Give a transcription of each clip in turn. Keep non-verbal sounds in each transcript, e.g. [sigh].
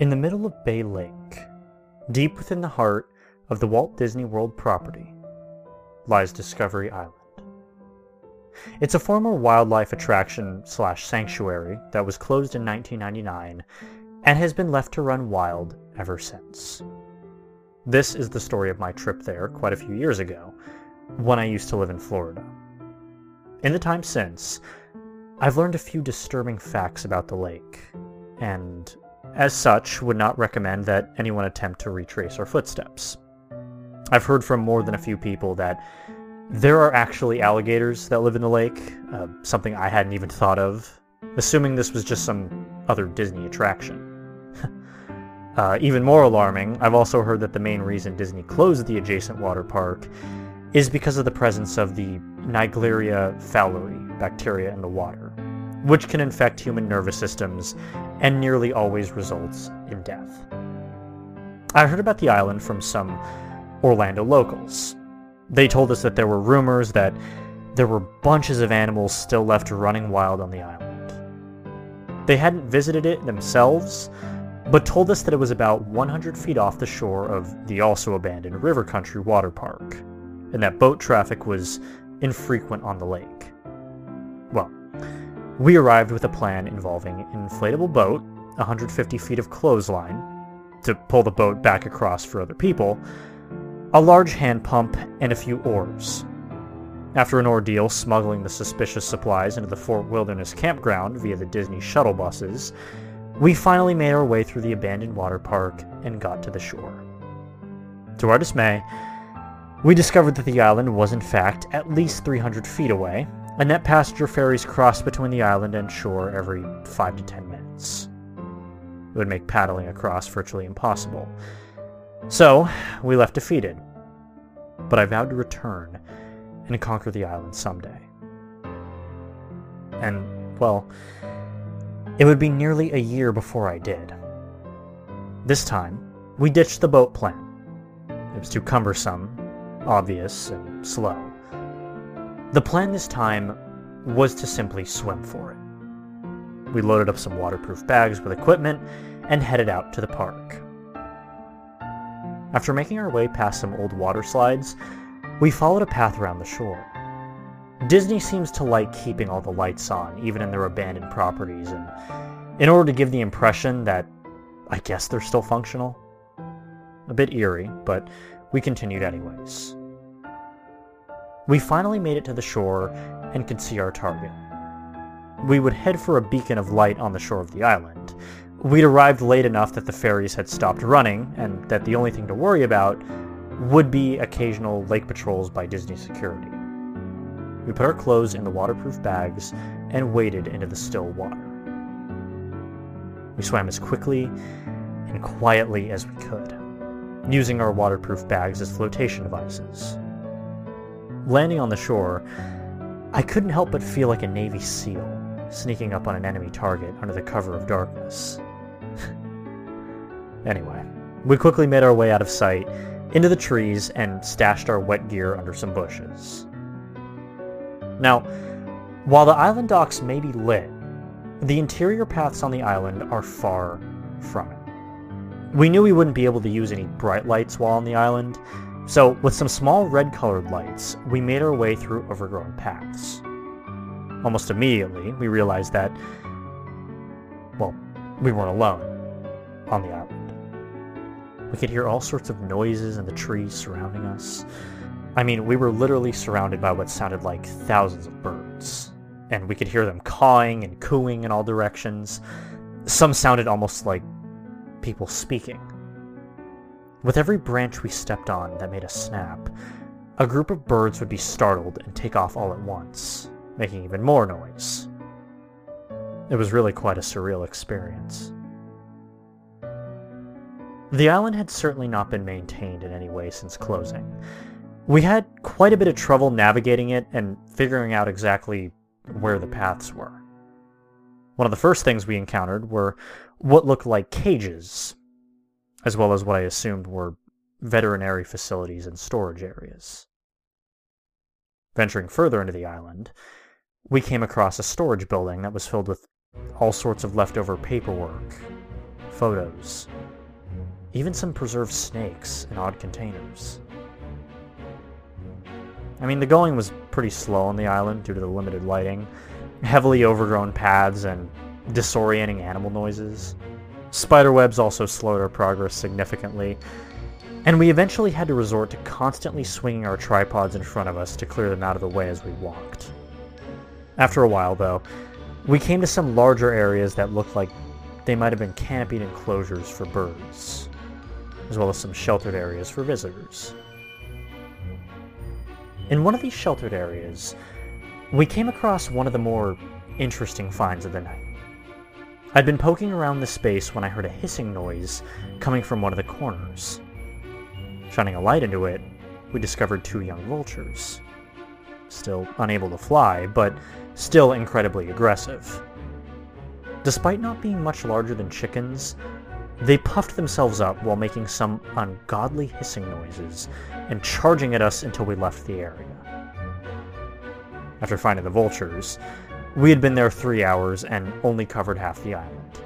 In the middle of Bay Lake, deep within the heart of the Walt Disney World property, lies Discovery Island. It's a former wildlife attraction slash sanctuary that was closed in 1999 and has been left to run wild ever since. This is the story of my trip there quite a few years ago, when I used to live in Florida. In the time since, I've learned a few disturbing facts about the lake, and as such, would not recommend that anyone attempt to retrace our footsteps. I've heard from more than a few people that there are actually alligators that live in the lake, uh, something I hadn't even thought of, assuming this was just some other Disney attraction. [laughs] uh, even more alarming, I've also heard that the main reason Disney closed the adjacent water park is because of the presence of the Naegleria fowleri bacteria in the water, which can infect human nervous systems and nearly always results in death. I heard about the island from some Orlando locals, they told us that there were rumors that there were bunches of animals still left running wild on the island. They hadn't visited it themselves, but told us that it was about 100 feet off the shore of the also abandoned River Country Water Park, and that boat traffic was infrequent on the lake. Well, we arrived with a plan involving an inflatable boat, 150 feet of clothesline, to pull the boat back across for other people, a large hand pump, and a few oars. After an ordeal smuggling the suspicious supplies into the Fort Wilderness campground via the Disney shuttle buses, we finally made our way through the abandoned water park and got to the shore. To our dismay, we discovered that the island was in fact at least 300 feet away, and that passenger ferries crossed between the island and shore every 5 to 10 minutes. It would make paddling across virtually impossible, so, we left defeated. But I vowed to return and conquer the island someday. And, well, it would be nearly a year before I did. This time, we ditched the boat plan. It was too cumbersome, obvious, and slow. The plan this time was to simply swim for it. We loaded up some waterproof bags with equipment and headed out to the park. After making our way past some old water slides, we followed a path around the shore. Disney seems to like keeping all the lights on, even in their abandoned properties, and in order to give the impression that I guess they're still functional. A bit eerie, but we continued anyways. We finally made it to the shore and could see our target. We would head for a beacon of light on the shore of the island, We'd arrived late enough that the ferries had stopped running, and that the only thing to worry about would be occasional lake patrols by Disney security. We put our clothes in the waterproof bags and waded into the still water. We swam as quickly and quietly as we could, using our waterproof bags as flotation devices. Landing on the shore, I couldn't help but feel like a Navy SEAL sneaking up on an enemy target under the cover of darkness. [laughs] Anyway, we quickly made our way out of sight, into the trees, and stashed our wet gear under some bushes. Now, while the island docks may be lit, the interior paths on the island are far from it. We knew we wouldn't be able to use any bright lights while on the island, so with some small red colored lights, we made our way through overgrown paths. Almost immediately, we realized that, well, we weren't alone on the island. We could hear all sorts of noises in the trees surrounding us. I mean, we were literally surrounded by what sounded like thousands of birds, and we could hear them cawing and cooing in all directions. Some sounded almost like people speaking. With every branch we stepped on that made a snap, a group of birds would be startled and take off all at once, making even more noise. It was really quite a surreal experience. The island had certainly not been maintained in any way since closing. We had quite a bit of trouble navigating it and figuring out exactly where the paths were. One of the first things we encountered were what looked like cages, as well as what I assumed were veterinary facilities and storage areas. Venturing further into the island, we came across a storage building that was filled with all sorts of leftover paperwork, photos, even some preserved snakes in odd containers. I mean, the going was pretty slow on the island due to the limited lighting, heavily overgrown paths, and disorienting animal noises. Spiderwebs also slowed our progress significantly, and we eventually had to resort to constantly swinging our tripods in front of us to clear them out of the way as we walked. After a while, though, we came to some larger areas that looked like they might have been camping enclosures for birds, as well as some sheltered areas for visitors. In one of these sheltered areas, we came across one of the more interesting finds of the night. I'd been poking around the space when I heard a hissing noise coming from one of the corners. Shining a light into it, we discovered two young vultures. Still unable to fly, but still incredibly aggressive. Despite not being much larger than chickens, they puffed themselves up while making some ungodly hissing noises and charging at us until we left the area. After finding the vultures, we had been there three hours and only covered half the island.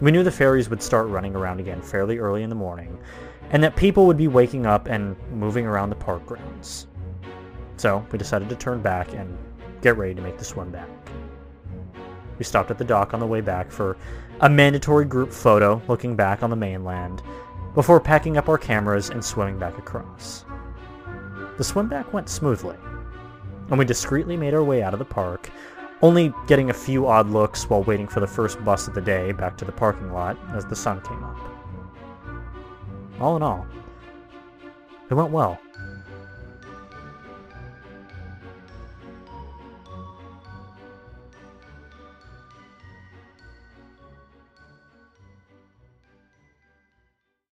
We knew the ferries would start running around again fairly early in the morning, and that people would be waking up and moving around the park grounds. So we decided to turn back and get ready to make the swim back. We stopped at the dock on the way back for a mandatory group photo looking back on the mainland before packing up our cameras and swimming back across. The swim back went smoothly, and we discreetly made our way out of the park, only getting a few odd looks while waiting for the first bus of the day back to the parking lot as the sun came up. All in all, it went well.